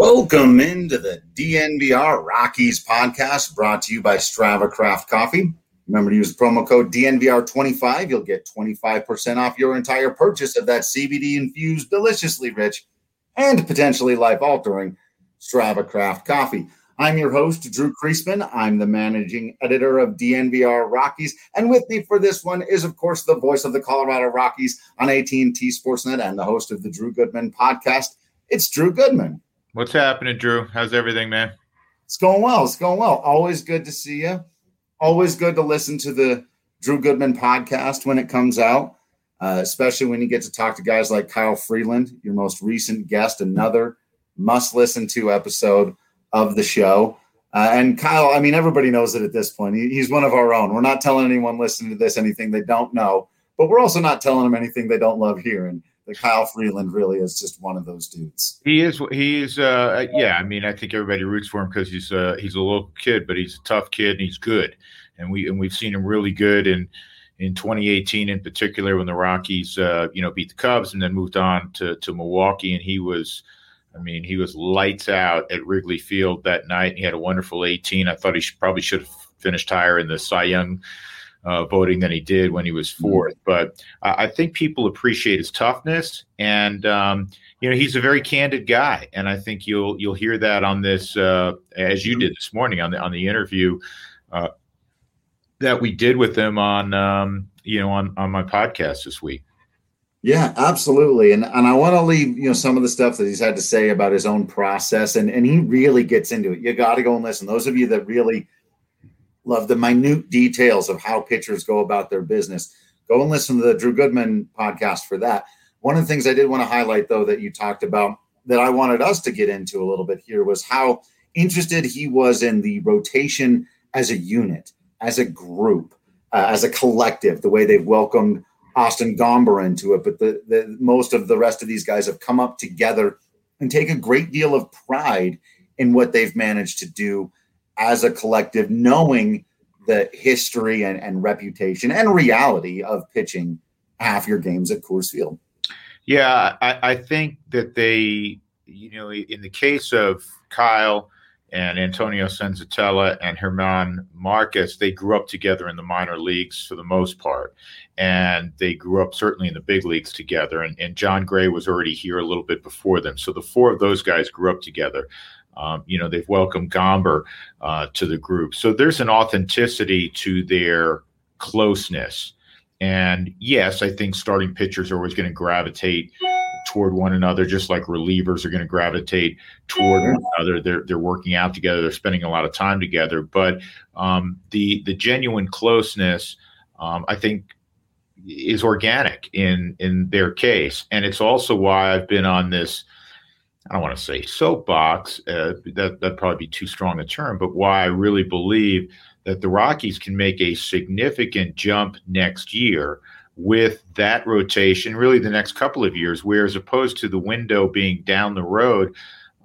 Welcome into the DNVR Rockies podcast brought to you by Strava Craft Coffee. Remember to use the promo code DNVR25. You'll get 25% off your entire purchase of that CBD infused, deliciously rich, and potentially life altering Strava Craft Coffee. I'm your host, Drew Creasman. I'm the managing editor of DNVR Rockies. And with me for this one is, of course, the voice of the Colorado Rockies on AT&T Sportsnet and the host of the Drew Goodman podcast. It's Drew Goodman. What's happening, Drew? How's everything, man? It's going well. It's going well. Always good to see you. Always good to listen to the Drew Goodman podcast when it comes out, uh, especially when you get to talk to guys like Kyle Freeland, your most recent guest, another must listen to episode of the show. Uh, and Kyle, I mean, everybody knows it at this point. He, he's one of our own. We're not telling anyone listening to this anything they don't know, but we're also not telling them anything they don't love hearing that Kyle Freeland really is just one of those dudes. He is. He is. Uh, yeah. I mean, I think everybody roots for him because he's uh, he's a local kid, but he's a tough kid and he's good. And we and we've seen him really good in in 2018 in particular when the Rockies uh, you know beat the Cubs and then moved on to to Milwaukee and he was. I mean, he was lights out at Wrigley Field that night. He had a wonderful 18. I thought he should, probably should have finished higher in the Cy Young uh, voting than he did when he was mm-hmm. fourth. But I think people appreciate his toughness, and um, you know he's a very candid guy, and I think you'll you'll hear that on this uh, as you did this morning on the on the interview uh, that we did with him on um, you know on on my podcast this week. Yeah, absolutely. And and I want to leave, you know, some of the stuff that he's had to say about his own process and and he really gets into it. You got to go and listen. Those of you that really love the minute details of how pitchers go about their business. Go and listen to the Drew Goodman podcast for that. One of the things I did want to highlight, though, that you talked about that I wanted us to get into a little bit here was how interested he was in the rotation as a unit, as a group, uh, as a collective, the way they've welcomed Austin Gomber into it. But the, the most of the rest of these guys have come up together and take a great deal of pride in what they've managed to do as a collective, knowing the history and, and reputation and reality of pitching half your games at Coors Field. Yeah, I, I, think that they, you know, in the case of Kyle and Antonio Senzatela and German Marquez, they grew up together in the minor leagues for the most part. And they grew up certainly in the big leagues together. And, and Jon Gray was already here a little bit before them. So the four of those guys grew up together. Um, you know, they've welcomed Gomber uh, to the group. So there's an authenticity to their closeness. And yes, I think starting pitchers are always going to gravitate toward one another, just like relievers are going to gravitate toward one another. They're they're working out together. They're spending a lot of time together. But um, the the genuine closeness, um, I think, is organic in in their case, and it's also why I've been on this I don't want to say soapbox, uh, that, that'd probably be too strong a term, but why I really believe that the Rockies can make a significant jump next year with that rotation, really the next couple of years, where as opposed to the window being down the road,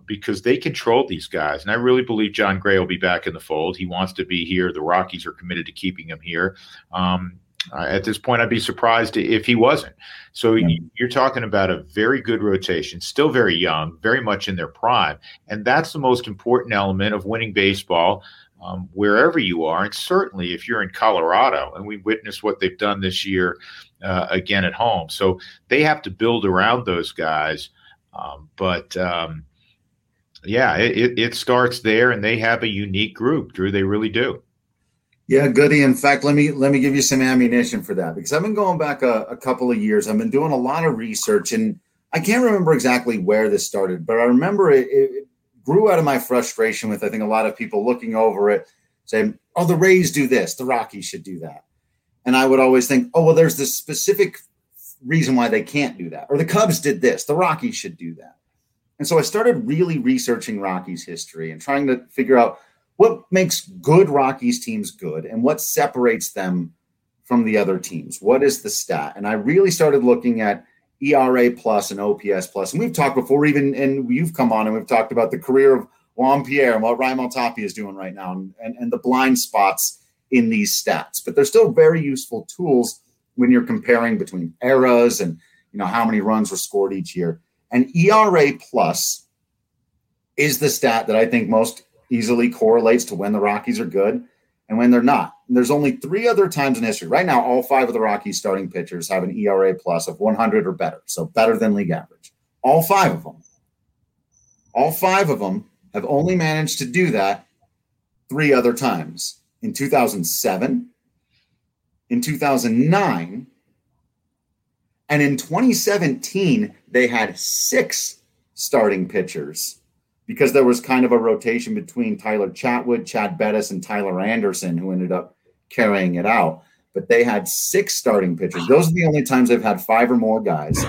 because they control these guys. And I really believe Jon Gray will be back in the fold. He wants to be here. The Rockies are committed to keeping him here. Um, uh, at this point, I'd be surprised if he wasn't. So you're talking about a very good rotation, still very young, very much in their prime, and that's the most important element of winning baseball. um, wherever you are, and certainly if you're in Colorado, and we witnessed what they've done this year uh, again at home. So they have to build around those guys. Um, but um, yeah, it, it starts there, and they have a unique group, Drew. They really do. Yeah, goody. In fact, let me let me give you some ammunition for that because I've been going back a, a, couple of years. I've been doing a lot of research, and I can't remember exactly where this started, but I remember it, it grew out of my frustration with I think a lot of people looking over it, saying, "Oh, the Rays do this, the Rockies should do that," and I would always think, "Oh, well, there's this specific reason why they can't do that, or the Cubs did this, the Rockies should do that." And so I started really researching Rockies history and trying to figure out what makes good Rockies teams good and what separates them from the other teams. What is the stat? And I really started looking at ERA plus and OPS plus. And we've talked before, even and you've come on and we've talked about the career of Juan Pierre and what Raimel Tapia is doing right now and, and, and the blind spots in these stats. But they're still very useful tools when you're comparing between eras and you know how many runs were scored each year. And ERA plus is the stat that I think most easily correlates to when the Rockies are good and when they're not. And there's only three other times in history. Right now, all five of the Rockies starting pitchers have an ERA plus of 100 or better, so better than league average. All five of them. All five of them have only managed to do that three other times in 2007, in 2009, and in 2017, they had six starting pitchers because there was kind of a rotation between Tyler Chatwood, Chad Bettis, and Tyler Anderson, who ended up carrying it out. But they had six starting pitchers. Those are the only times they've had five or more guys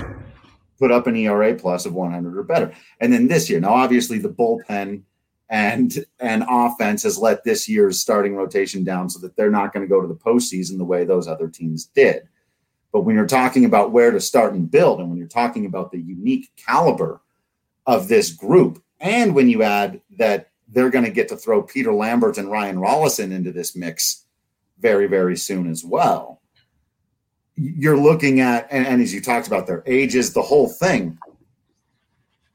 put up an ERA plus of 100 or better. And then this year, now obviously the bullpen and and offense has let this year's starting rotation down so that they're not going to go to the postseason the way those other teams did. But when you're talking about where to start and build, and when you're talking about the unique caliber of this group, and when you add that they're going to get to throw Peter Lambert and Ryan Rolison into this mix very, very soon as well. You're looking at, and, and as you talked about their ages, the whole thing.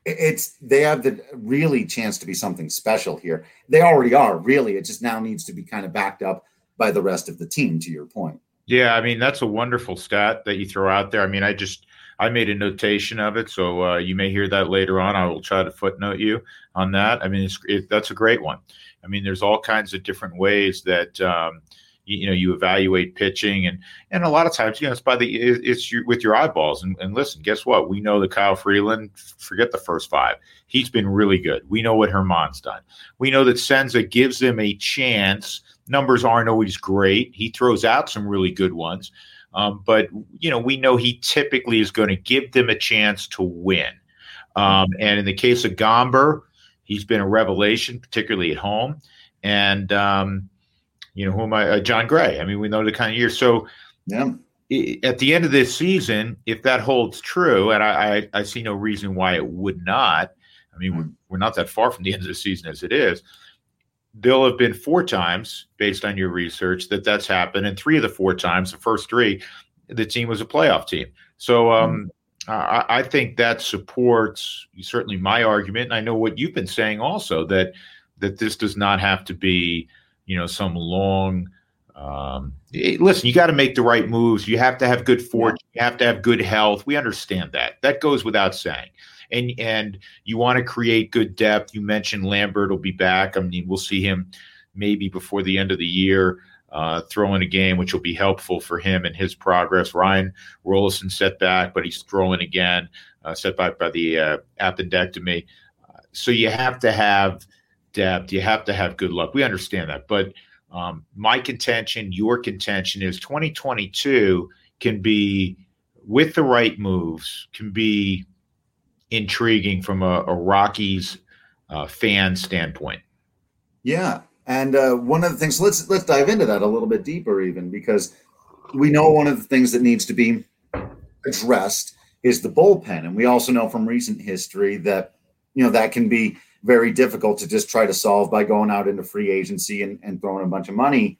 It's they have the really chance to be something special here. They already are, really. It just now needs to be kind of backed up by the rest of the team, to your point. Yeah, I mean, that's a wonderful stat that you throw out there. I mean, I just I made a notation of it, so uh, you may hear that later on. I will try to footnote you on that. I mean, it, that's a great one. I mean, there's all kinds of different ways that um, you, you, know you evaluate pitching, and and a lot of times, you know, it's by the it's your, with your eyeballs. And, and listen, guess what? We know that Kyle Freeland. Forget the first five. He's been really good. We know what German's done. We know that Senza gives them a chance. Numbers aren't always great. He throws out some really good ones. Um, but you know, we know he typically is going to give them a chance to win. Um, and in the case of Gomber, he's been a revelation, particularly at home. And um, you know, who am I? Uh, Jon Gray. I mean, we know the kind of year. So, yeah. At the end of this season, if that holds true, and I, I, I see no reason why it would not. I mean, we're, we're not that far from the end of the season as it is there'll have been four times, based on your research, that that's happened, and three of the four times, the first three, the team was a playoff team. So um, mm-hmm. I, I, think that supports certainly my argument, and I know what you've been saying also that that this does not have to be, you know, some long. Um, listen, you got to make the right moves. You have to have good fortune. You have to have good health. We understand that. That goes without saying and and you want to create good depth. You mentioned Lambert will be back. I mean, we'll see him maybe before the end of the year. Uh, throwing a game, which will be helpful for him and his progress. Ryan Rolison set back, but he's throwing again, uh, set back by the uh, appendectomy. so you have to have depth. You have to have good luck. We understand that. But um, my contention, your contention is 2022 can be, with the right moves, can be intriguing from a, a Rockies uh, fan standpoint. Yeah, and uh, one of the things let's let's dive into that a little bit deeper, even because we know one of the things that needs to be addressed is the bullpen, and we also know from recent history that you know that can be very difficult to just try to solve by going out into free agency and, and throwing a bunch of money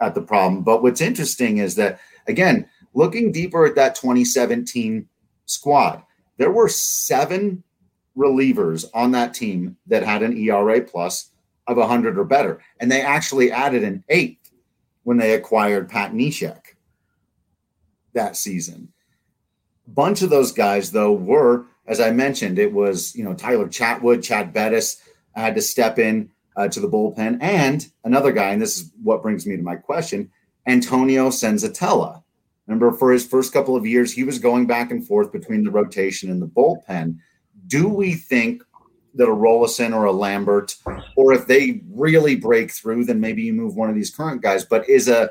at the problem. But what's interesting is that again, looking deeper at that 2017 squad, there were seven relievers on that team that had an ERA plus of 100 or better. And they actually added an eighth when they acquired Pat Neshek that season. A bunch of those guys, though, were, as I mentioned, it was, you know, Tyler Chatwood, Chad Bettis had to step in uh, to the bullpen, and another guy, and this is what brings me to my question Antonio Senzatela. Remember, for his first couple of years, he was going back and forth between the rotation and the bullpen. Do we think that a Rolison or a Lambert, or if they really break through, then maybe you move one of these current guys, but is a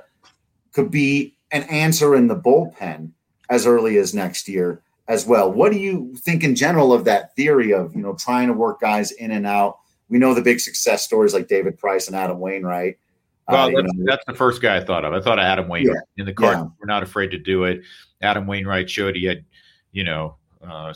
could be an answer in the bullpen as early as next year as well. What do you think in general of that theory of, you know, trying to work guys in and out? We know the big success stories like David Price and Adam Wainwright. Well, uh, that's, know, that's, the first guy I thought of. I thought of Adam Wainwright yeah, in the card. Yeah. We're not afraid to do it. Adam Wainwright showed he had, you know, uh,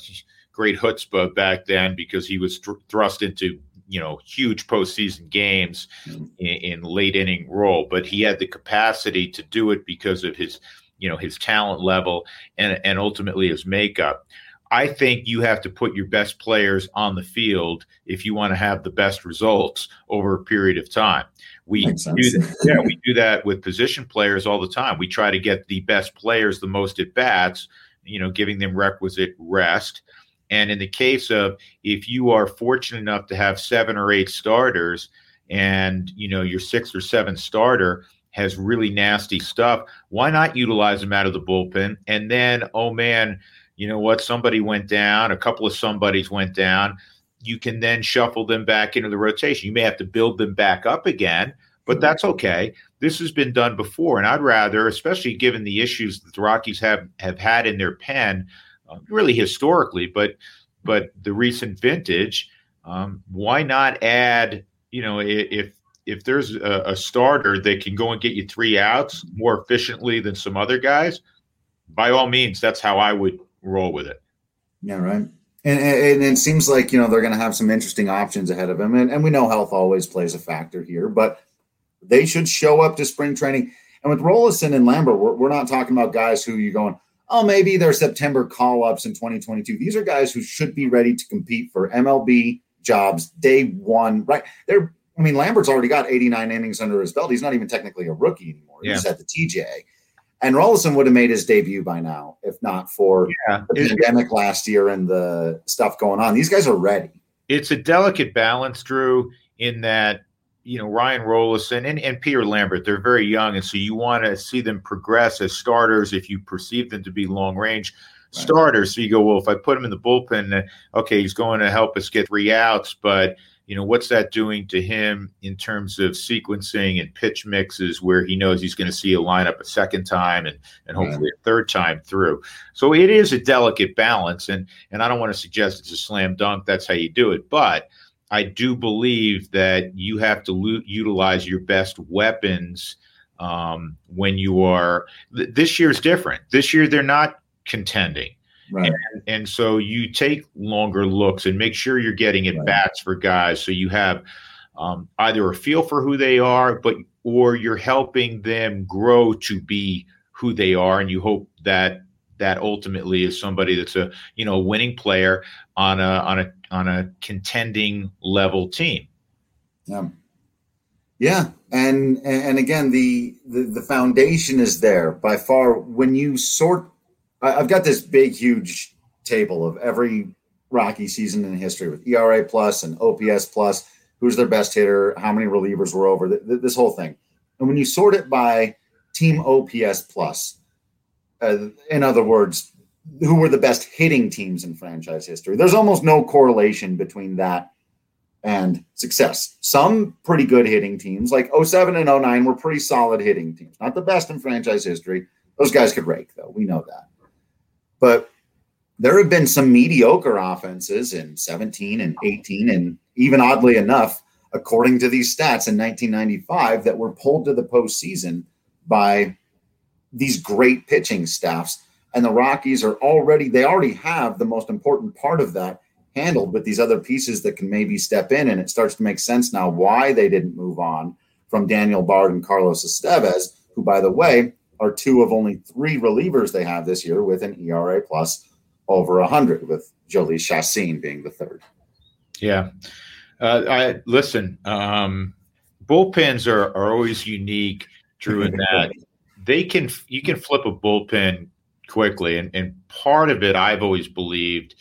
great chutzpah back then because he was th- thrust into you know huge postseason games mm-hmm. in, in, late inning role, but he had the capacity to do it because of his you know his talent level and and ultimately his makeup. I think you have to put your best players on the field if you want to have the best results over a period of time. We do that, yeah, we do that with position players all the time. We try to get the best players the most at bats, you know, giving them requisite rest and in the case of if you are fortunate enough to have seven or eight starters and you know your sixth or seventh starter has really nasty stuff, why not utilize them out of the bullpen? And then, oh man, you know what? Somebody went down, a couple of somebodies went down. You can then shuffle them back into the rotation. You may have to build them back up again, but that's okay. This has been done before, and I'd rather, especially given the issues that the Rockies have have had in their pen, uh, really historically, but but the recent vintage, um, why not add? You know, if if there's a, a, starter that can go and get you three outs more efficiently than some other guys, by all means, that's how I would roll with it. Yeah, right. And, and, it seems like you know they're going to have some interesting options ahead of them, and, and we know health always plays a factor here, but they should show up to spring training. And with Rolison and Lambert, we're, we're not talking about guys who you're going, oh, maybe they're September call ups in 2022. These are guys who should be ready to compete for MLB jobs day one, right? They're, I mean, Lambert's already got 89 innings under his belt. He's not even technically a rookie anymore. Yeah. He's at the TJ. And Rolison would have made his debut by now, if not for yeah. the pandemic last year and the stuff going on. These guys are ready. It's a delicate balance, Drew, in that you know Ryan Rolison and, and Peter Lambert, they're very young, and so you want to see them progress as starters if you perceive them to be long range right. starters. So you go, well, if I put him in the bullpen, uh, okay, he's going to help us get three outs, but you know what's that doing to him in terms of sequencing and pitch mixes where he knows he's going to see a lineup a second time and and hopefully a third time through so it is a delicate balance and and i don't want to suggest it's a slam dunk that's how you do it but I do believe that you have to lo- utilize your best weapons um, when you are. Th- this year's different. This year they're not contending. Right. And, and, so you take longer looks and make sure you're getting at right. bats for guys so you have um, either a feel for who they are, but or you're helping them grow to be who they are, and you hope that that ultimately is somebody that's a you know winning player on a on a on a contending level team. Yeah. Yeah, and and again, the, the the foundation is there by far. When you sort, I've got this big, huge table of every Rocky season in history with ERA plus and OPS plus, who's their best hitter, how many relievers were over, this whole thing. And when you sort it by team OPS plus, uh, in other words, who were the best hitting teams in franchise history. There's almost no correlation between that and success. Some pretty good hitting teams, like 07 and 09, were pretty solid hitting teams. Not the best in franchise history. Those guys could rake, though. We know that. But there have been some mediocre offenses in 17 and 18, and even oddly enough, according to these stats in 1995, that were pulled to the postseason by these great pitching staffs. And the Rockies are already they already have the most important part of that handled with these other pieces that can maybe step in. And it starts to make sense now why they didn't move on from Daniel Bard and Carlos Estevez who by the way are two of only three relievers they have this year with an ERA plus over 100 with Jhoulys Chacin being the third. Yeah. Uh, I listen. Um, bullpens are, are always unique, Drew, in that they can you can flip a bullpen quickly, and, and part of it I've always believed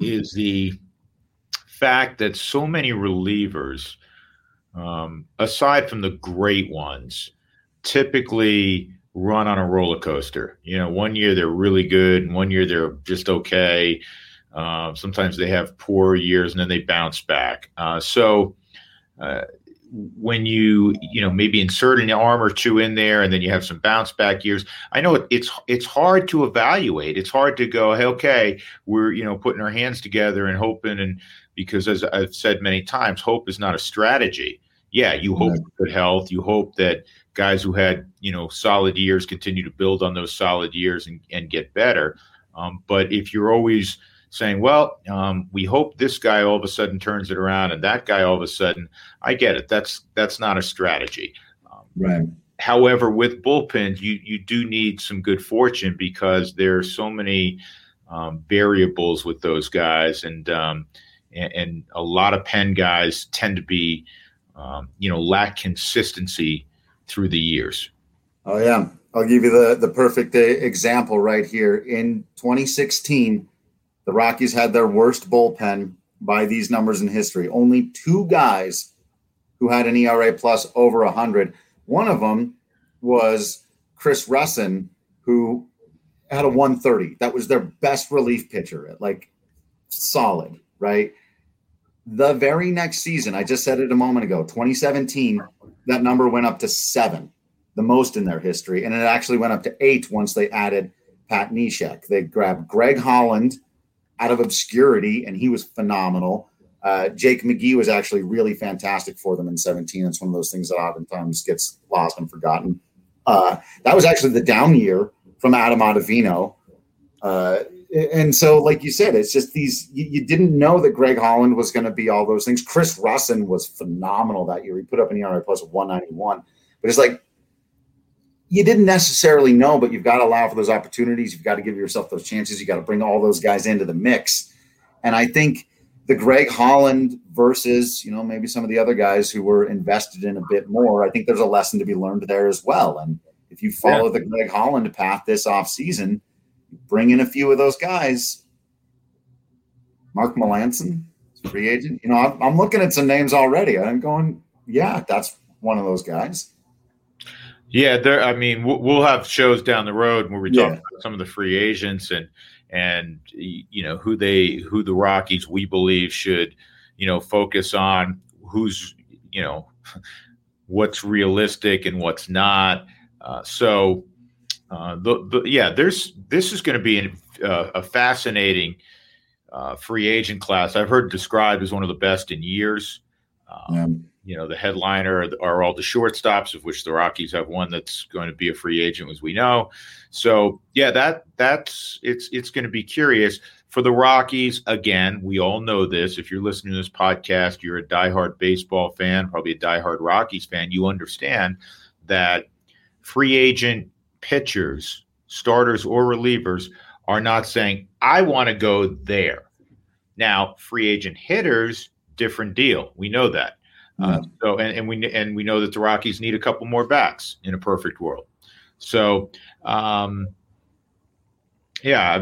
is the fact that so many relievers, um, aside from the great ones, typically run on a roller coaster. You know, one year they're really good, and one year they're just okay. Uh, sometimes they have poor years and then they bounce back. Uh, so uh, when you you know maybe insert an arm or two in there and then you have some bounce back years i know it, it's it's hard to evaluate it's hard to go hey okay we're you know putting our hands together and hoping and because as i've said many times hope is not a strategy yeah you hope for good health you hope that guys who had you know solid years continue to build on those solid years and, and get better um, but if you're always saying, well, um, we hope this guy all of a sudden turns it around and that guy all of a sudden, I get it. That's that's not a strategy. Um, right. However, with bullpens, you you do need some good fortune because there are so many um, variables with those guys, and, um, and, and a lot of pen guys tend to be, um, you know, lack consistency through the years. Oh yeah, I'll give you the the perfect uh, example right here in 2016 the Rockies had their worst bullpen by these numbers in history. Only two guys who had an ERA plus over 100. One of them was Chris Rusin, who had a 130. That was their best relief pitcher, like solid, right? The very next season, I just said it a moment ago, 2017, that number went up to seven, the most in their history. And it actually went up to eight once they added Pat Neshek. They grabbed Greg Holland out of obscurity, and he was phenomenal. Uh, Jake McGee was actually really fantastic for them in 17. It's one of those things that oftentimes gets lost and forgotten. Uh, that was actually the down year from Adam Ottavino. Uh, and so, like you said, it's just these you, you didn't know that Greg Holland was going to be all those things. Chris Rusin was phenomenal that year. He put up an ERA plus of 191. But it's like you didn't necessarily know, but you've got to allow for those opportunities. You've got to give yourself those chances. You got to bring all those guys into the mix. And I think the Greg Holland versus, you know, maybe some of the other guys who were invested in a bit more, I think there's a lesson to be learned there as well. And if you follow yeah. the Greg Holland path this off season, bring in a few of those guys. Mark Melancon, free agent. You know, I'm, I'm looking at some names already. I'm going, yeah, that's one of those guys. Yeah, there. I mean, we'll have shows down the road where we talk yeah. about some of the free agents and and you know who they who the Rockies we believe should you know focus on who's you know what's realistic and what's not. Uh, so, uh, the, the, yeah, there's this is going to be an, uh, a fascinating uh, free agent class. I've heard described as one of the best in years. Um, yeah you know, the headliner are all the shortstops, of which the Rockies have one that's going to be a free agent, as we know. So, yeah, that that's it's it's going to be curious for the Rockies. Again, we all know this. If you're listening to this podcast, you're a diehard baseball fan, probably a diehard Rockies fan. You understand that free agent pitchers, starters or relievers, are not saying, "I want to go there." Now, free agent hitters, different deal. We know that. Uh, so and, and we and we know that the Rockies need a couple more backs in a perfect world. So um, yeah,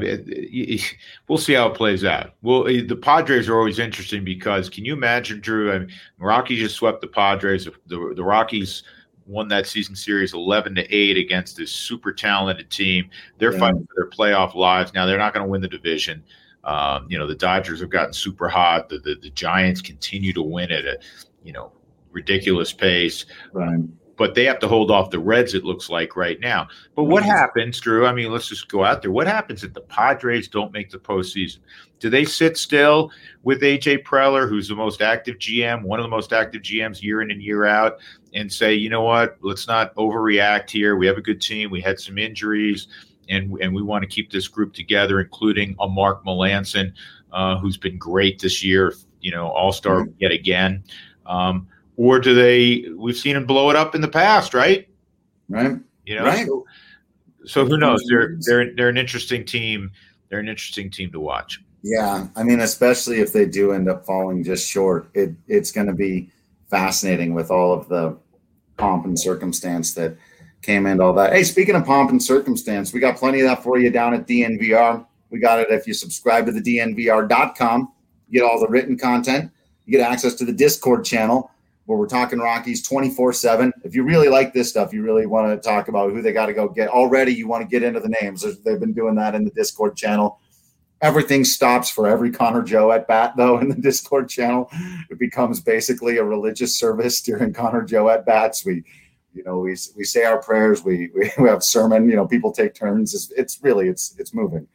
we'll see how it plays out. Well, eh, the Padres are always interesting because can you imagine, Drew? I mean, Rockies just swept the Padres. The, the Rockies won that season series 11 to 8 against this super talented team. They're yeah. fighting for their playoff lives. Now, they're not going to win the division. Um, you know, the Dodgers have gotten super hot. The, the, the Giants continue to win at a you know ridiculous pace. Right. But they have to hold off the Reds, it looks like right now. But what happens, Drew? I mean, let's just go out there. What happens if the Padres don't make the postseason? Do they sit still with AJ Preller, who's the most active GM, one of the most active GMs year in and year out, and say, you know what, let's not overreact here. We have a good team. We had some injuries, and and we want to keep this group together, including a Mark Melancon, uh, who's been great this year. You know, All Star mm-hmm. yet again. Um, or do they? We've seen them blow it up in the past, right? Right. You know. Right. So, so who knows? Mm-hmm. They're they're they're an interesting team. They're an interesting team to watch. Yeah, I mean, especially if they do end up falling just short, it it's going to be fascinating with all of the pomp and circumstance that came into all that. Hey, speaking of pomp and circumstance, we got plenty of that for you down at DNVR. We got it if you subscribe to the DNVR.com. You get all the written content. You get access to the Discord channel where we're talking Rockies 24 7. If you really like this stuff, you really want to talk about who they got to go get. Already, you want to get into the names. They've been doing that in the Discord channel. Everything stops for every Connor Joe at bat, though, in the Discord channel. It becomes basically a religious service during Connor Joe at bats. We you know we, we say our prayers we, we, have sermon you know people take turns it's, it's really it's it's moving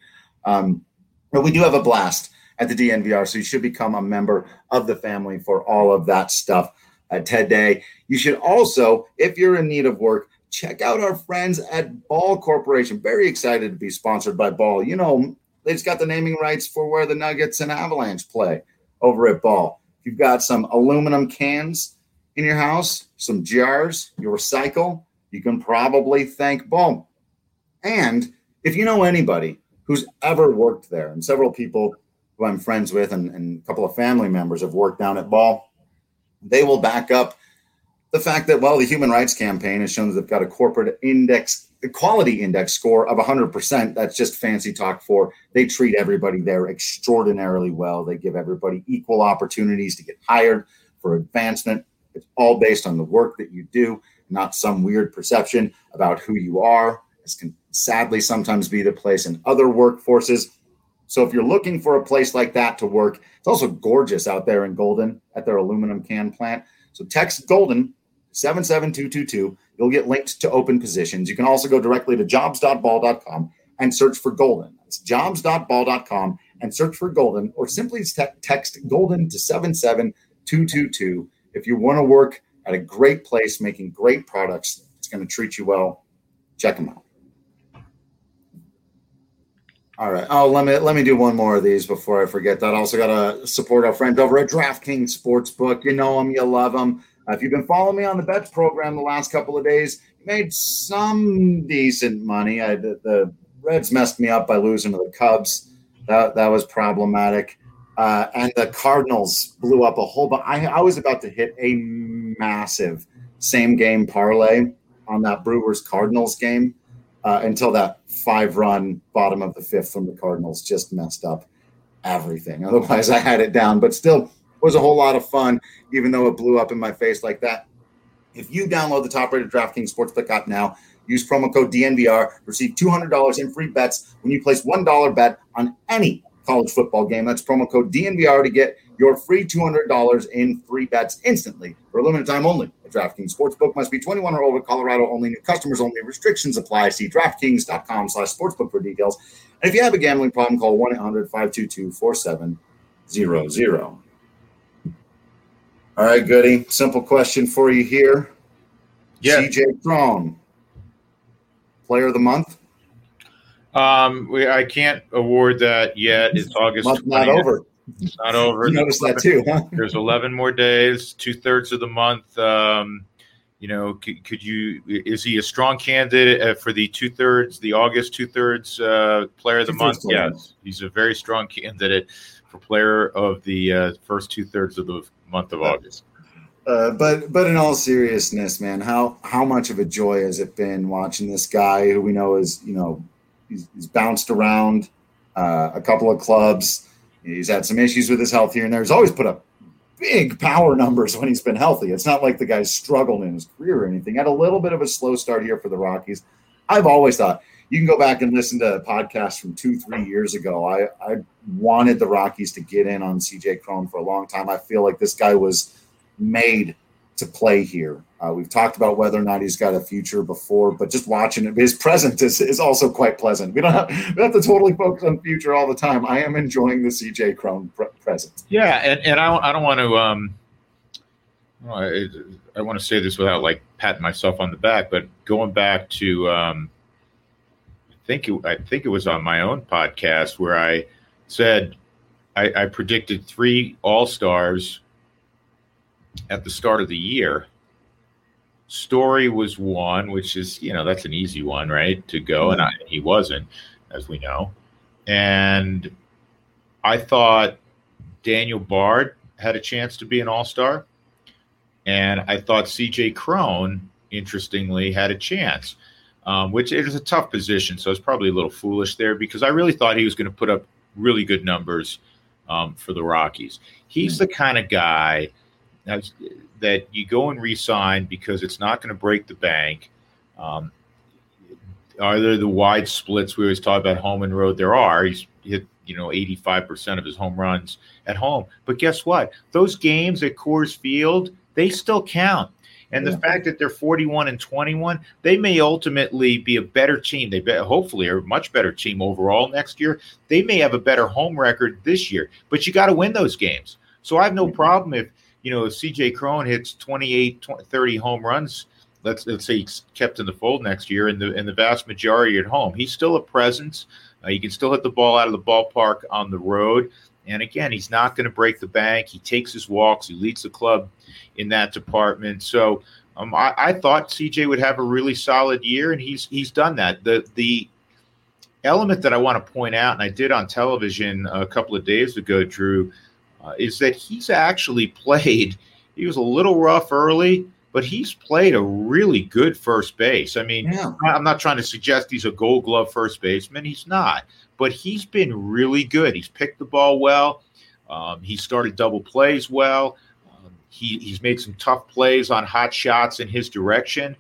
um, but we do have a blast at the dnvr so you should become a member of the family for all of that stuff at ted day. You should also if you're in need of work check out our friends at ball corporation. Very excited to be sponsored by ball. You know they just got the naming rights for where the nuggets and avalanche play over at ball. If you've got some aluminum cans in your house, some jars, you recycle, you can probably thank Ball. And if you know anybody who's ever worked there, and several people who I'm friends with and, and a couple of family members have worked down at Ball, they will back up the fact that, well, the Human Rights Campaign has shown that they've got a corporate index, quality index score of 100%. That's just fancy talk for they treat everybody there extraordinarily well. They give everybody equal opportunities to get hired for advancement. It's all based on the work that you do, not some weird perception about who you are. This can sadly sometimes be the place in other workforces. So if you're looking for a place like that to work, it's also gorgeous out there in Golden at their aluminum can plant. So text Golden 77222. You'll get linked to open positions. You can also go directly to jobs.ball.com and search for Golden. It's jobs.ball.com and search for Golden or simply text Golden to 77222 if you want to work at a great place making great products, it's going to treat you well. Check them out. All right. Oh, let me let me do one more of these before I forget that. I also got to support our friends over at DraftKings Sportsbook. You know them, you love them. Uh, if you've been following me on the bets program the last couple of days, you made some decent money. I, the, the Reds messed me up by losing to the Cubs. That that was problematic. Uh, and the Cardinals blew up a whole bunch. I, I was about to hit a massive same game parlay on that Brewers Cardinals game uh, until that five run bottom of the fifth from the Cardinals just messed up everything. Otherwise, I had it down, but still was a whole lot of fun, even though it blew up in my face like that. If you download the top rated DraftKings Sportsbook app now, use promo code DNVR, receive $200 in free bets when you place $1 bet on any college football game. That's promo code DNVR to get your free $200 in free bets instantly for a limited time only. A DraftKings Sportsbook must be 21 or older, Colorado only, new customers only. Restrictions apply. See DraftKings.com slash sportsbook for details. And if you have a gambling problem, call 1-800-522-4700. All right, Goody. Simple question for you here. Yeah. CJ Cron, player of the month? Um, we, I can't award that yet. It's August. Month not over. It's not over. you noticed that too, huh? There's 11 more days, two thirds of the month. Um, you know, could, could, you? Is he a strong candidate uh, for the two thirds, the August two thirds uh, player of the month? Yes, he's a very strong candidate for player of the uh, first two thirds of the month of August. Uh, but but in all seriousness, man, how how much of a joy has it been watching this guy who we know is you know He's, he's bounced around uh, a couple of clubs. He's had some issues with his health here and there. He's always put up big power numbers when he's been healthy. It's not like the guy's struggled in his career or anything. Had a little bit of a slow start here for the Rockies. I've always thought you can go back and listen to podcasts from two, three years ago. I, I wanted the Rockies to get in on CJ Cron for a long time. I feel like this guy was made to play here. Uh, we've talked about whether or not he's got a future before, but just watching him, his present is, is also quite pleasant. We don't have, we have to totally focus on future all the time. I am enjoying the CJ Cron pre- present. Yeah, and, and I, I don't want to um, I, I want to say this without like patting myself on the back, but going back to um, I think it, I think it was on my own podcast where I said I, I predicted three All Stars at the start of the year. Story was one, which is, you know, that's an easy one, right? To go. And I, he wasn't, as we know. And I thought Daniel Bard had a chance to be an All Star, and I thought C.J. Cron, interestingly, had a chance. Um, which it is a tough position, so it's probably a little foolish there because I really thought he was going to put up really good numbers um, for the Rockies. He's the kind of guy that you go and re-sign because it's not going to break the bank. Um, are there the wide splits we always talk about home and road? There are. He's hit you know 85% of his home runs at home. But guess what? Those games at Coors Field, they still count. And yeah. the fact that they're 41 and 21, they may ultimately be a better team. They be, hopefully are a much better team overall next year. They may have a better home record this year, but you got to win those games. So I have no problem if, you know, if CJ Cron hits 28, 20, 30 home runs, let's let's say he's kept in the fold next year and the and the vast majority at home. He's still a presence. Uh, he can still hit the ball out of the ballpark on the road. And again, he's not going to break the bank. He takes his walks. He leads the club in that department. So um, I, I, thought CJ would have a really solid year, and he's he's done that. The the element that I want to point out, and I did on television a couple of days ago, Drew, uh, is that he's actually played. He was a little rough early, but he's played a really good first base. I mean, yeah. I'm not trying to suggest he's a gold glove first baseman. He's not, but he's been really good. He's picked the ball well. Um, he started double plays well. Um, he, he's made some tough plays on hot shots in his direction.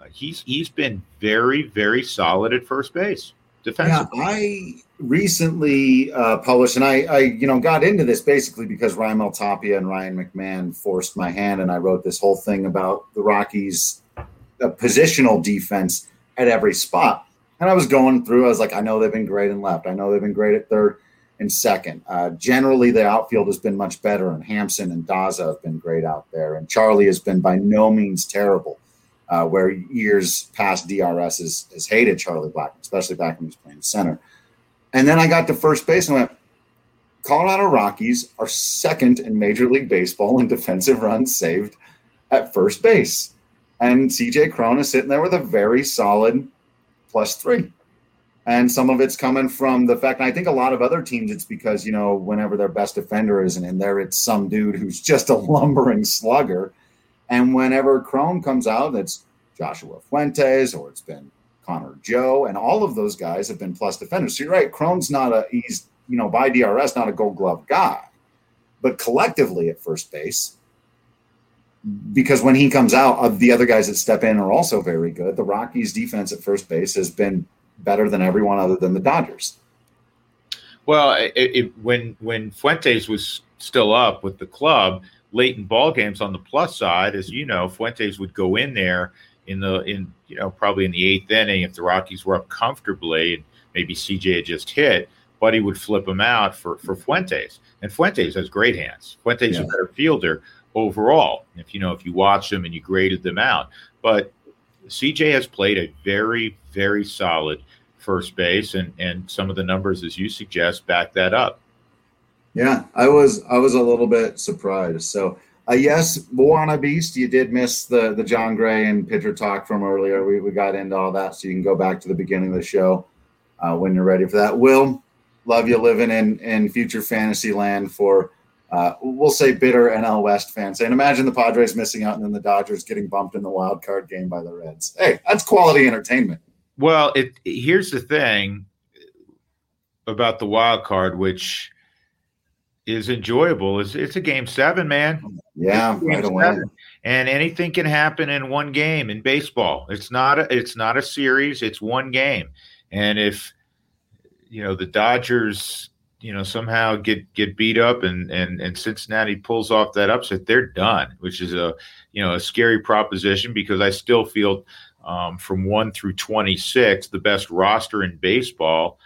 Uh, he's he's been very very solid at first base defensively. Yeah, I recently uh, published, and I, I, you know, got into this basically because Raimel Tapia and Ryan McMahon forced my hand, and I wrote this whole thing about the Rockies' uh, positional defense at every spot. And I was going through, I was like, I know they've been great in left. I know they've been great at third and second. Uh, generally, the outfield has been much better, and Hampson and Daza have been great out there. And Charlie has been by no means terrible uh, where years past DRS has, has hated Charlie Black, especially back when he was playing center. And then I got to first base and went, Colorado Rockies are second in Major League Baseball in defensive runs saved at first base. And CJ Cron is sitting there with a very solid plus three. And some of it's coming from the fact, and I think a lot of other teams, it's because, you know, whenever their best defender isn't in there, it's some dude who's just a lumbering slugger and whenever Cron comes out, it's Joshua Fuentes or it's been Connor Joe, and all of those guys have been plus defenders. So you're right, Cron's not a he's you know by DRS not a Gold Glove guy, but collectively at first base, because when he comes out, of the other guys that step in are also very good. The Rockies' defense at first base has been better than everyone other than the Dodgers. Well, it, it, when when Fuentes was still up with the club, late in ball games on the plus side, as you know, Fuentes would go in there in the in you know probably in the eighth inning if the Rockies were up comfortably and maybe CJ had just hit, Buddy would flip him out for for Fuentes. And Fuentes has great hands. Fuentes yeah. is a better fielder overall. If you know if you watch them and you graded them out, but CJ has played a very very solid first base, and and some of the numbers, as you suggest, back that up. Yeah, I was I was a little bit surprised. So uh, yes, Moana Beast, you did miss the the Jon Gray and pitcher talk from earlier. We, we got into all that, so you can go back to the beginning of the show uh, when you're ready for that. Will, love you living in in future fantasy land for uh, we'll say bitter NL West fans. And imagine the Padres missing out and then the Dodgers getting bumped in the wild card game by the Reds. Hey, that's quality entertainment. Well, it here's the thing about the wild card, which is enjoyable. It's it's a game seven, man. Yeah, right away. And anything can happen in one game in baseball. It's not a, it's not a series. It's one game. And if you know the Dodgers, you know somehow get get beat up and and and Cincinnati pulls off that upset, they're done. Which is a you know a scary proposition because I still feel um, from one through twenty six the best roster in baseball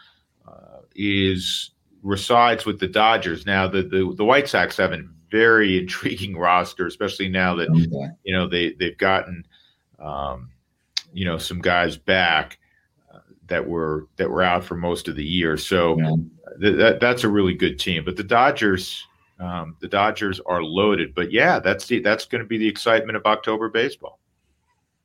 uh, is resides with the Dodgers. Now, the, the, the White Sox have a very intriguing roster, especially now that okay. you know they they've gotten um, you know some guys back uh, that were that were out for most of the year. So yeah. th- that that's a really good team. But the Dodgers. Um, the Dodgers are loaded, but yeah, that's the, that's going to be the excitement of October baseball.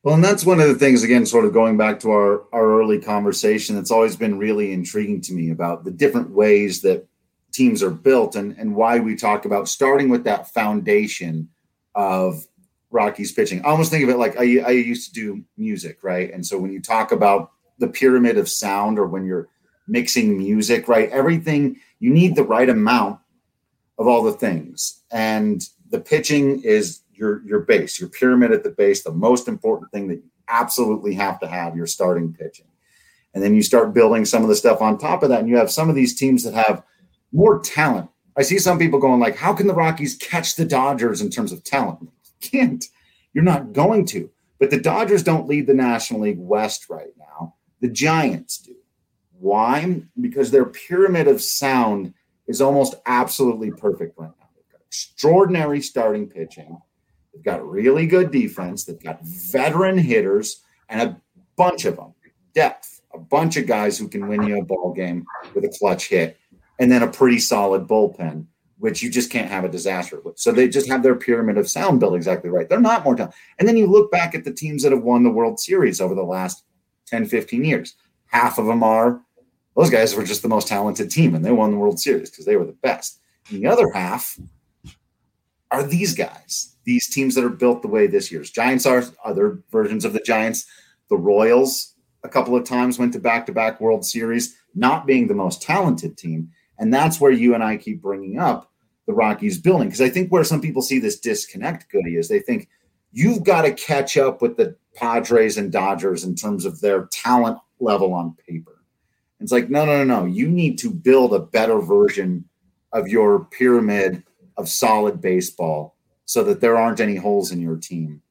Well, and that's one of the things, again, sort of going back to our, our early conversation, that's always been really intriguing to me about the different ways that teams are built and, and why we talk about starting with that foundation of Rockies pitching. I almost think of it like I, I used to do music, right? And so when you talk about the pyramid of sound or when you're mixing music, right? Everything you need the right amount of all the things. And the pitching is your your base, your pyramid at the base, the most important thing that you absolutely have to have your starting pitching. And then you start building some of the stuff on top of that. And you have some of these teams that have more talent. I see some people going like, how can the Rockies catch the Dodgers in terms of talent? You can't. You're not going to. But the Dodgers don't lead the National League West right now. The Giants do. Why? Because their pyramid of sound is almost absolutely perfect right now. They've got extraordinary starting pitching. They've got really good defense. They've got veteran hitters and a bunch of them, depth, a bunch of guys who can win you a ball game with a clutch hit, and then a pretty solid bullpen, which you just can't have a disaster with. So they just have their pyramid of sound built exactly right. They're not more talented. And then you look back at the teams that have won the World Series over the last 10, 15 years. Half of them are those guys were just the most talented team and they won the World Series because they were the best. And the other half are these guys, these teams that are built the way this year's Giants are, other versions of the Giants. The Royals, a couple of times, went to back to back World Series, not being the most talented team. And that's where you and I keep bringing up the Rockies building. Because I think where some people see this disconnect, Goody, is they think you've got to catch up with the Padres and Dodgers in terms of their talent level on paper. It's like, no, no, no, no. You need to build a better version of your pyramid of solid baseball so that there aren't any holes in your team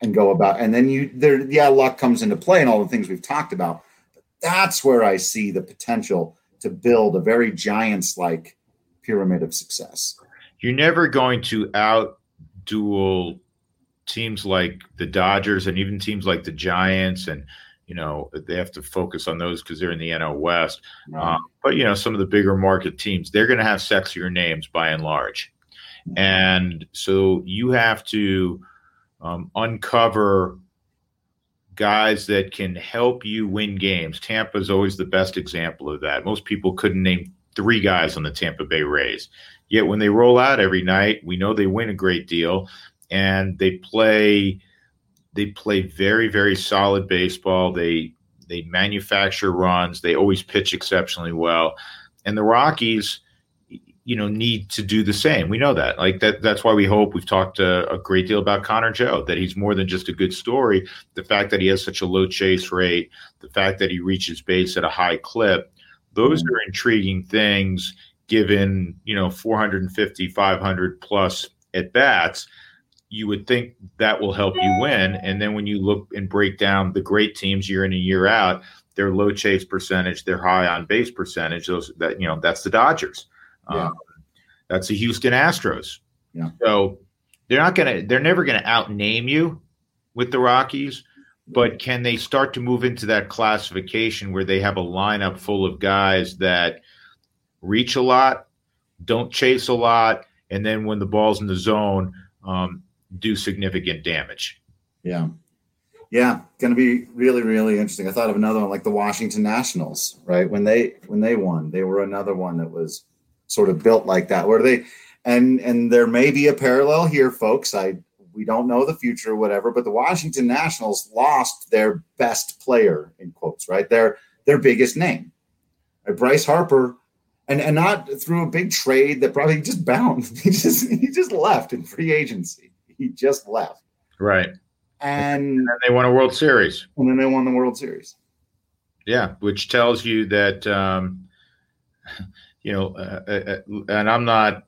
and go about and then you there yeah luck comes into play and all the things we've talked about but that's where i see the potential to build a very giants like pyramid of success. You're never going to out duel teams like the dodgers and even teams like the giants and you know they have to focus on those because they're in the NL West. Right. Um, but you know some of the bigger market teams, they're going to have sexier names by and large, and so you have to um, uncover guys that can help you win games. Tampa is always the best example of that. Most people couldn't name three guys on the Tampa Bay Rays. Yet when they roll out every night, we know they win a great deal and they play they play very very solid baseball. They they manufacture runs. They always pitch exceptionally well, and the Rockies, you know, need to do the same. We know that. Like that. That's why we hope. We've talked a, a great deal about Connor Joe. That he's more than just a good story. The fact that he has such a low chase rate, the fact that he reaches base at a high clip, those mm-hmm. are intriguing things. Given you know 450, 500 plus at bats you would think that will help you win. And then when you look and break down the great teams year in and year out, their low chase percentage, their high on base percentage, those that you know, that's the Dodgers. Yeah. Um, that's the Houston Astros. Yeah. So they're not gonna they're never gonna outname you with the Rockies, but can they start to move into that classification where they have a lineup full of guys that reach a lot, don't chase a lot, and then when the ball's in the zone, um, do significant damage. Yeah. Yeah, going to be really, really interesting. I thought of another one like the Washington Nationals, right? When they when they won, they were another one that was sort of built like that. Where they and and there may be a parallel here, folks. I we don't know the future, whatever, but the Washington Nationals lost their best player in quotes, right? Their their biggest name. Right? Bryce Harper, and and not through a big trade that probably just bounced. He just he just left in free agency he just left. Right. And, and they won a World Series. And then they won the World Series. Yeah, which tells you that, um, you know, uh, uh, uh, and I'm not,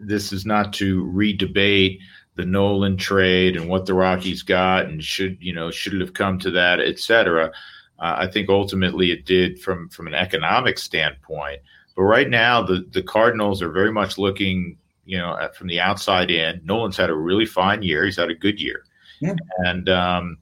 this is not to redebate the Nolan trade and what the Rockies got and should, you know, should it have come to that, et cetera. Uh, I think ultimately it did from from an economic standpoint. But right now, the the Cardinals are very much looking you know, from the outside in. Nolan's had a really fine year. He's had a good year. Yeah. And, um,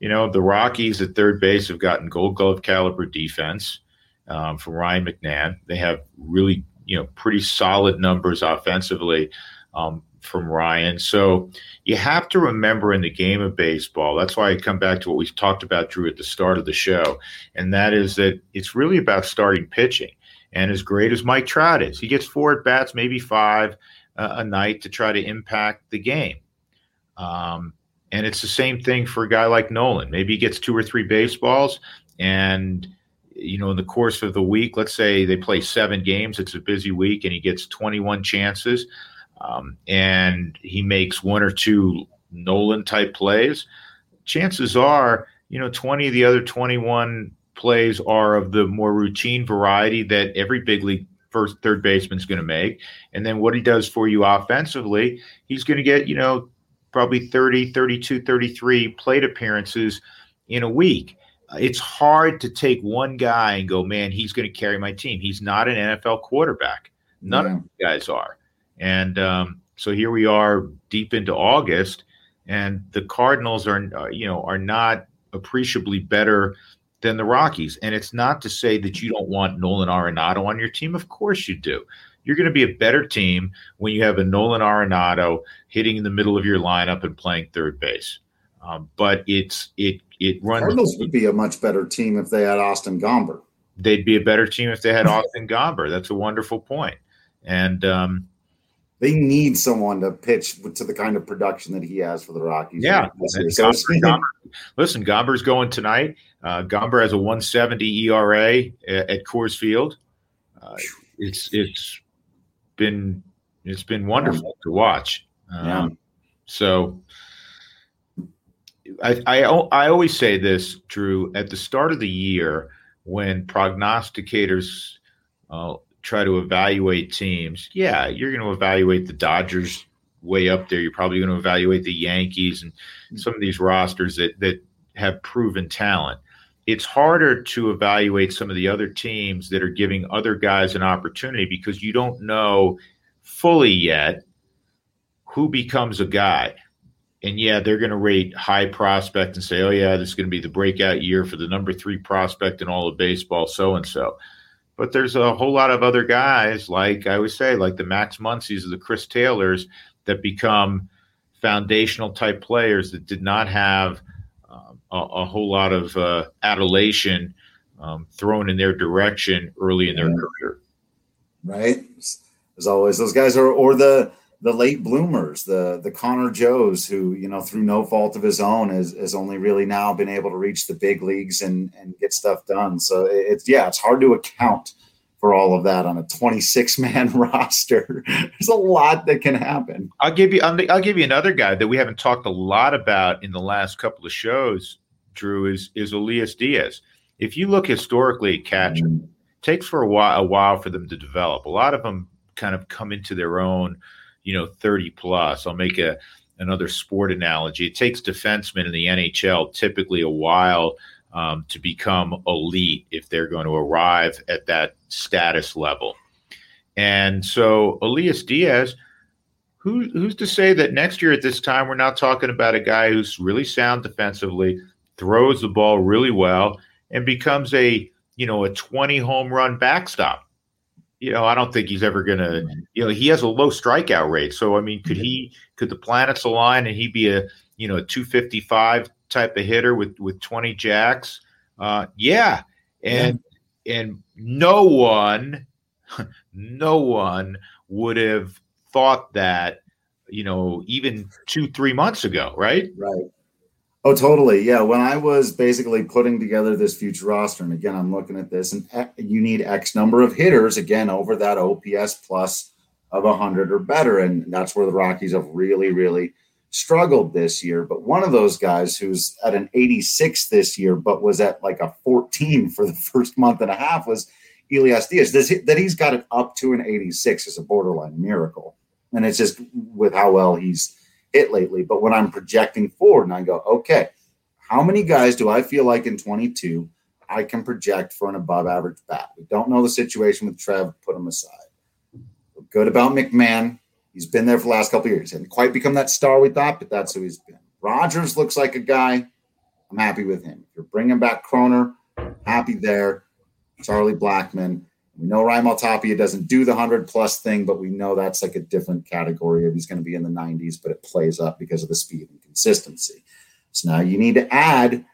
you know, the Rockies at third base have gotten gold glove caliber defense um, from Ryan McMahon. They have really, you know, pretty solid numbers offensively um, from Ryan. So you have to remember in the game of baseball, that's why I come back to what we talked about, Drew, at the start of the show, and that is that it's really about starting pitching. And as great as Mike Trout is, he gets four at bats, maybe five uh, a night to try to impact the game. Um, and it's the same thing for a guy like Nolan. Maybe he gets two or three baseballs, and you know, in the course of the week, let's say they play seven games, it's a busy week, and he gets 21 chances, um, and he makes one or two Nolan type plays. Chances are, you know, 20 of the other 21 plays are of the more routine variety that every big league first third baseman is going to make. And then what he does for you offensively, he's going to get, you know, probably 30, 32, 33 plate appearances in a week. It's hard to take one guy and go, man, he's going to carry my team. He's not an NFL quarterback. None yeah. of the guys are. And um, so here we are deep into August, and the Cardinals are, uh, you know, are not appreciably better than the Rockies. And it's not to say that you don't want Nolan Arenado on your team. Of course you do. You're going to be a better team when you have a Nolan Arenado hitting in the middle of your lineup and playing third base. Um, but it's it it runs. Cardinals would be a much better team if they had Austin Gomber. They'd be a better team if they had Austin Gomber. That's a wonderful point. And um, they need someone to pitch to the kind of production that he has for the Rockies. Yeah. So, Gomber, Gomber, listen, Gomber's going tonight. Uh, Gomber has a 170 ERA at, at Coors Field. Uh, it's it's been it's been wonderful to watch. Um, yeah. So I, I I always say this, Drew. At the start of the year, when prognosticators uh, try to evaluate teams, yeah, you're going to evaluate the Dodgers way up there. You're probably going to evaluate the Yankees and mm-hmm. some of these rosters that that have proven talent. It's harder to evaluate some of the other teams that are giving other guys an opportunity because you don't know fully yet who becomes a guy. And yeah, they're going to rate high prospect and say, oh, yeah, this is going to be the breakout year for the number three prospect in all of baseball, so and so. But there's a whole lot of other guys, like I would say, like the Max Muncies or the Chris Taylors, that become foundational type players that did not have um, a, a, whole lot of uh, adulation um, thrown in their direction early in their yeah. career. Right. As always, those guys are, or the, the late bloomers, the the Connor Joes, who you know through no fault of his own has, has only really now been able to reach the big leagues and and get stuff done. So it's yeah, it's hard to account for all of that on a 26 man roster. There's a lot that can happen. I'll give you I'll give you another guy that we haven't talked a lot about in the last couple of shows. Drew is is Elias Diaz. If you look historically at catcher, mm-hmm. takes for a while a while for them to develop. A lot of them kind of come into their own you know 30 plus. I'll make a another sport analogy. It takes defensemen in the NHL typically a while um, to become elite if they're going to arrive at that status level. And so Elias Diaz, who, who's to say that next year at this time we're not talking about a guy who's really sound defensively, throws the ball really well, and becomes a you know a 20 home run backstop you know, I don't think he's ever going to, you know, he has a low strikeout rate. So, I mean, could he, could the planets align and he be a, you know, a 255 type of hitter with, with 20 jacks? Uh, yeah. And, yeah. and no one, no one would have thought that, you know, even two, three months ago, right? Right. Oh, totally. Yeah. When I was basically putting together this future roster, and again, I'm looking at this, and eh, you need X number of hitters again over that OPS plus of 100 or better. And that's where the Rockies have really, really struggled this year. But one of those guys who's at an 86 this year, but was at like a 14 for the first month and a half was Elias Diaz. That he's got it up to an 86 is a borderline miracle. And it's just with how well he's hit lately. But when I'm projecting forward and I go, okay, how many guys do I feel like in 22 I can project for an above average bat? We don't know the situation with Trev, put him aside. We're good about McMahon. He's been there for the last couple years. He Hasn't quite become that star we thought, but that's who he's been. Rodgers looks like a guy. I'm happy with him. If you're bringing back Kroner, happy there. Charlie Blackmon, we know Raimel Tapia doesn't do the 100 plus thing, but we know that's like a different category of he's going to be in the 90s, but it plays up because of the speed and consistency. So now you need to add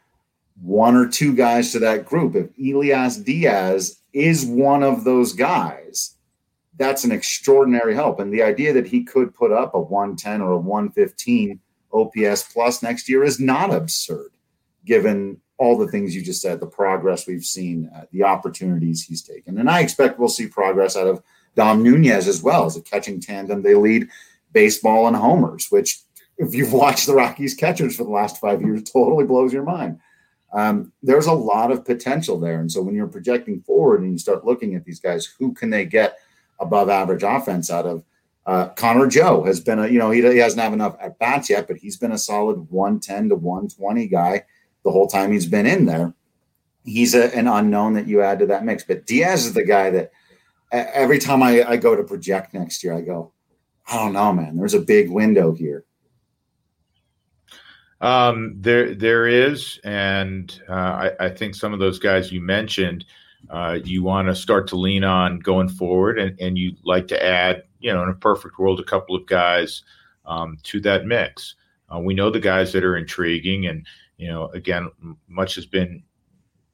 one or two guys to that group. If Elias Diaz is one of those guys, that's an extraordinary help. And the idea that he could put up a 110 or a 115 OPS plus next year is not absurd, given all the things you just said, the progress we've seen, uh, the opportunities he's taken. And I expect we'll see progress out of Dom Nunez as well as a catching tandem. They lead baseball and homers, which, if you've watched the Rockies catchers for the last five years, totally blows your mind. Um, there's a lot of potential there. And so when you're projecting forward and you start looking at these guys, who can they get above average offense out of? Uh, Connor Joe has been a, you know, he, he doesn't have enough at bats yet, but he's been a solid 110 to 120 guy the whole time he's been in there. He's a, an unknown that you add to that mix. But Diaz is the guy that every time I, I go to project next year, I go, I don't know, man. There's a big window here. Um, there, there is, and uh, I, I, think some of those guys you mentioned, uh, you want to start to lean on going forward, and, and you like to add, you know, in a perfect world, a couple of guys um, to that mix. Uh, we know the guys that are intriguing, and you know, again, much has been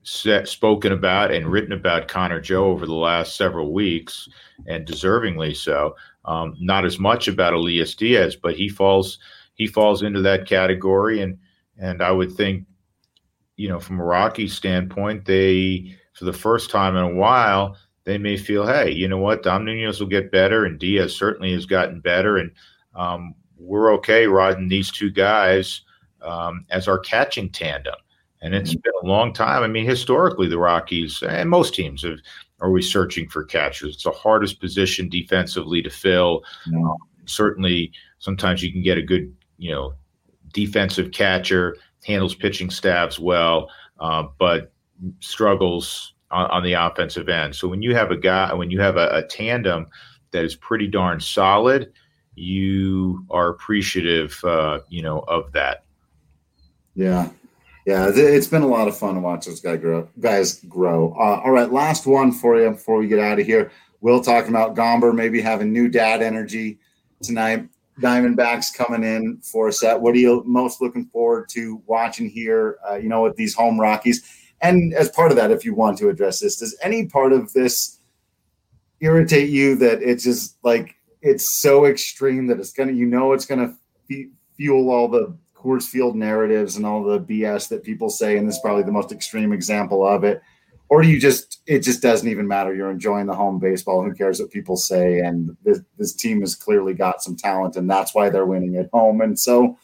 set, spoken about and written about Connor Joe over the last several weeks, and deservingly so. Um, not as much about Elias Diaz, but he falls he falls into that category, and and I would think, you know, from a Rocky standpoint, they for the first time in a while they may feel, hey, you know what, Dom Nunez will get better, and Diaz certainly has gotten better, and um, we're okay riding these two guys um, as our catching tandem. And it's mm-hmm. been a long time. I mean, historically, the Rockies and most teams have, are always searching for catchers. It's the hardest position defensively to fill. Um, certainly, sometimes you can get a good, you know, defensive catcher, handles pitching staffs well, uh, but struggles on, on, the offensive end. So when you have a guy, when you have a, a tandem that is pretty darn solid, you are appreciative, uh, you know, of that. Yeah, yeah, it's been a lot of fun to watch those guys grow. Guys grow. Uh, all right, last one for you before we get out of here. We'll talking about Gomber maybe having new dad energy tonight. Diamondbacks coming in for a set. What are you most looking forward to watching here? Uh, you know, with these home Rockies, and as part of that, if you want to address this, does any part of this irritate you that it's just like it's so extreme that it's gonna, you know, it's gonna fuel all the Coors Field narratives and all the BS that people say, and this is probably the most extreme example of it. Or do you just it just doesn't even matter? You're enjoying the home baseball. Who cares what people say? And this, this team has clearly got some talent, and that's why they're winning at home. And so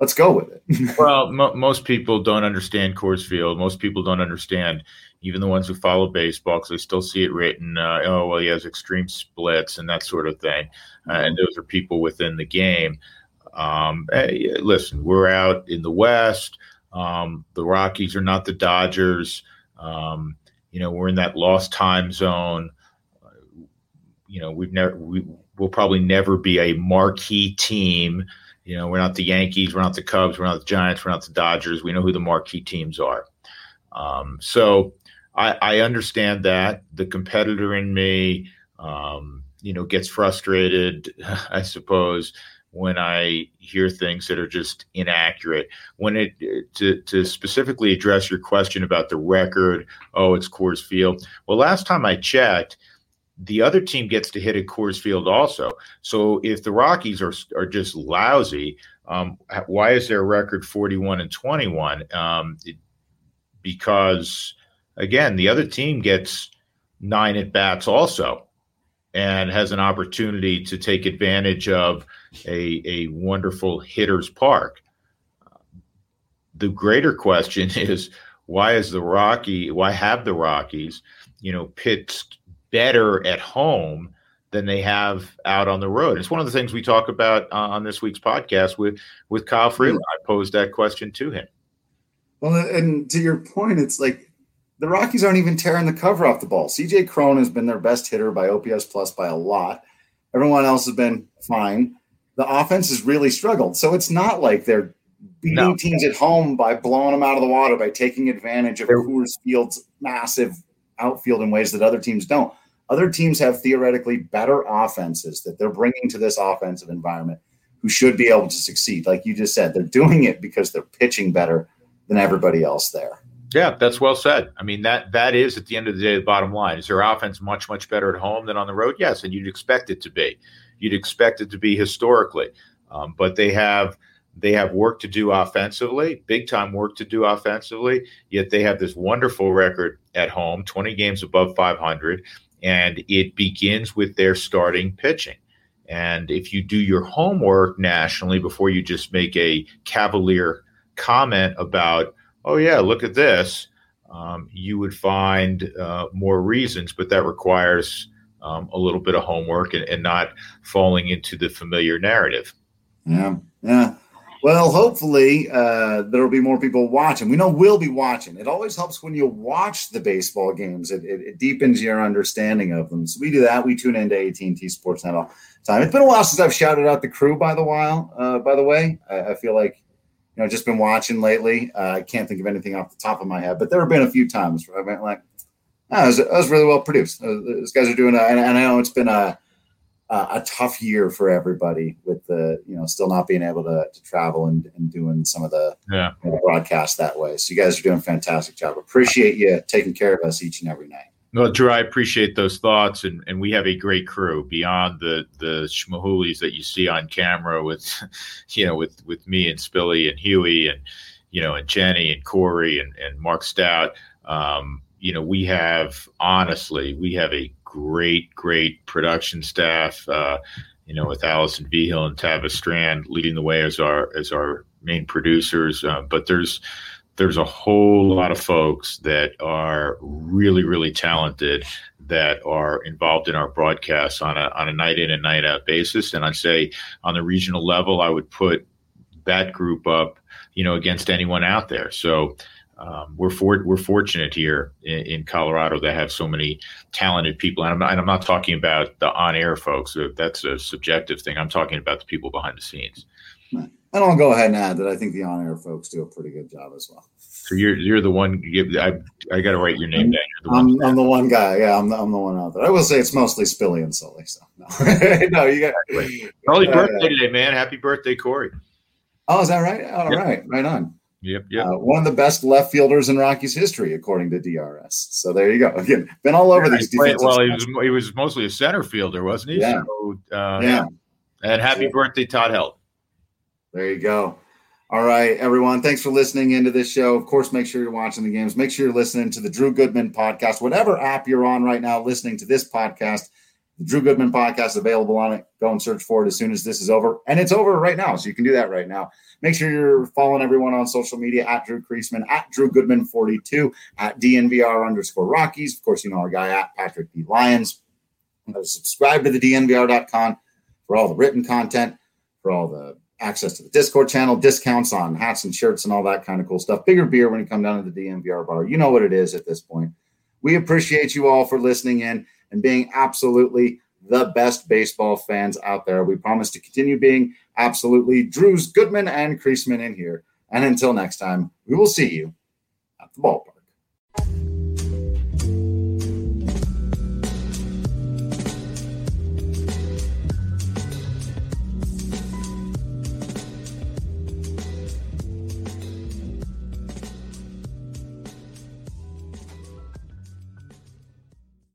let's go with it. well, mo- most people don't understand Coors Field. Most people don't understand, even the ones who follow baseball, because they still see it written. Uh, oh, well, he has extreme splits and that sort of thing. Uh, and those are people within the game. Um, hey, listen, we're out in the West. Um, the Rockies are not the Dodgers. Um, you know, we're in that lost time zone. You know, we've never, we will probably never be a marquee team. You know, we're not the Yankees, we're not the Cubs, we're not the Giants, we're not the Dodgers. We know who the marquee teams are. Um, so I, I, understand that the competitor in me, um, you know, gets frustrated, I suppose, when I hear things that are just inaccurate. When it to to specifically address your question about the record, oh, it's Coors Field. Well, last time I checked, the other team gets to hit at Coors Field also. So if the Rockies are are just lousy, um, why is their record forty one and twenty one? Um, because again, the other team gets nine at bats also and has an opportunity to take advantage of a, a wonderful hitter's park. The greater question is why is the Rocky, why have the Rockies, you know, pitched better at home than they have out on the road? It's one of the things we talk about uh, on this week's podcast with with Kyle Freeland. I posed that question to him. Well, and to your point, it's like the Rockies aren't even tearing the cover off the ball. CJ Cron has been their best hitter by OPS plus by a lot. Everyone else has been fine. The offense has really struggled. So it's not like they're beating no. teams at home by blowing them out of the water by taking advantage of Coors Field's massive outfield in ways that other teams don't. Other teams have theoretically better offenses that they're bringing to this offensive environment who should be able to succeed. Like you just said, they're doing it because they're pitching better than everybody else there. Yeah, that's well said. I mean that that is at the end of the day the bottom line. Is their offense much much better at home than on the road? Yes, and you'd expect it to be. You'd expect it to be historically, um, but they have they have work to do offensively, big time work to do offensively. Yet they have this wonderful record at home, twenty games above five hundred, and it begins with their starting pitching. And if you do your homework nationally before you just make a cavalier comment about oh yeah, look at this, um, you would find uh, more reasons, but that requires um, a little bit of homework and, and, not falling into the familiar narrative. Yeah, yeah. Well, hopefully uh, there will be more people watching. We know we'll be watching. It always helps when you watch the baseball games. It, it, it deepens your understanding of them. So we do that. We tune into AT&T Sportsnet all time. It's been a while since I've shouted out the crew. By the while, uh, by the way, I, I feel like you know, just been watching lately. Uh, I can't think of anything off the top of my head, but there have been a few times where I went like, oh, that was, that was really well produced. Uh, these guys are doing, a, and, and I know it's been a, a tough year for everybody with the, you know, still not being able to, to travel and, and doing some of the, yeah. you know, broadcasts that way. So you guys are doing a fantastic job. Appreciate you taking care of us each and every night. Well, Drew, I appreciate those thoughts, and, and we have a great crew beyond the the schmahoolies that you see on camera with, you know, with with me and Spilly and Huey and you know and Jenny and Corey and, and Mark Stout. Um, you know, we have honestly, we have a great, great production staff. Uh, you know, with Allison Vigil and Tava Strand leading the way as our as our main producers. Uh, but there's there's a whole lot of folks that are really, really talented that are involved in our broadcasts on a on a night in and night out basis. And I'd say on the regional level, I would put that group up, you know, against anyone out there. So um, we're for, we're fortunate here in, in, Colorado to have so many talented people, and I'm not, and I'm not talking about the on air folks. That's a subjective thing. I'm talking about the people behind the scenes. And I'll go ahead and add that I think the on-air folks do a pretty good job as well. So you're you're the one. You, I I got to write your name down. The I'm, I'm, the one guy. Yeah, I'm the, I'm the one out there. I will say it's mostly Spilly and Sully. So no, no, you got Corey's uh, birthday today, man. Happy birthday, Corey. Oh, is that right? All yep. right, right on. Yep, yep. Uh, one of the best left fielders in Rockies history, according to DRS. So there you go. Again, been all over yeah, these. Played, well, he was he was mostly a center fielder, wasn't he? Yeah. So, uh, yeah. And happy yeah. birthday, Todd Helton. There you go. All right, everyone. Thanks for listening into this show. Of course, make sure you're watching the games. Make sure you're listening to the Drew Goodman podcast, whatever app you're on right now, listening to this podcast. The Drew Goodman podcast is available on it. Go and search for it as soon as this is over. And it's over right now. So you can do that right now. Make sure you're following everyone on social media at Drew Creasman, at Drew Goodman 42, at DNVR underscore Rockies. Of course, you know our guy at Patrick B. Lyons. Subscribe to the DNVR.com for all the written content, for all the access to the Discord channel, discounts on hats and shirts and all that kind of cool stuff. Bigger beer when you come down to the DNVR bar. You know what it is at this point. We appreciate you all for listening in and being absolutely the best baseball fans out there. We promise to continue being absolutely Drews, Goodman, and Creasman in here. And until next time, we will see you at the ballpark.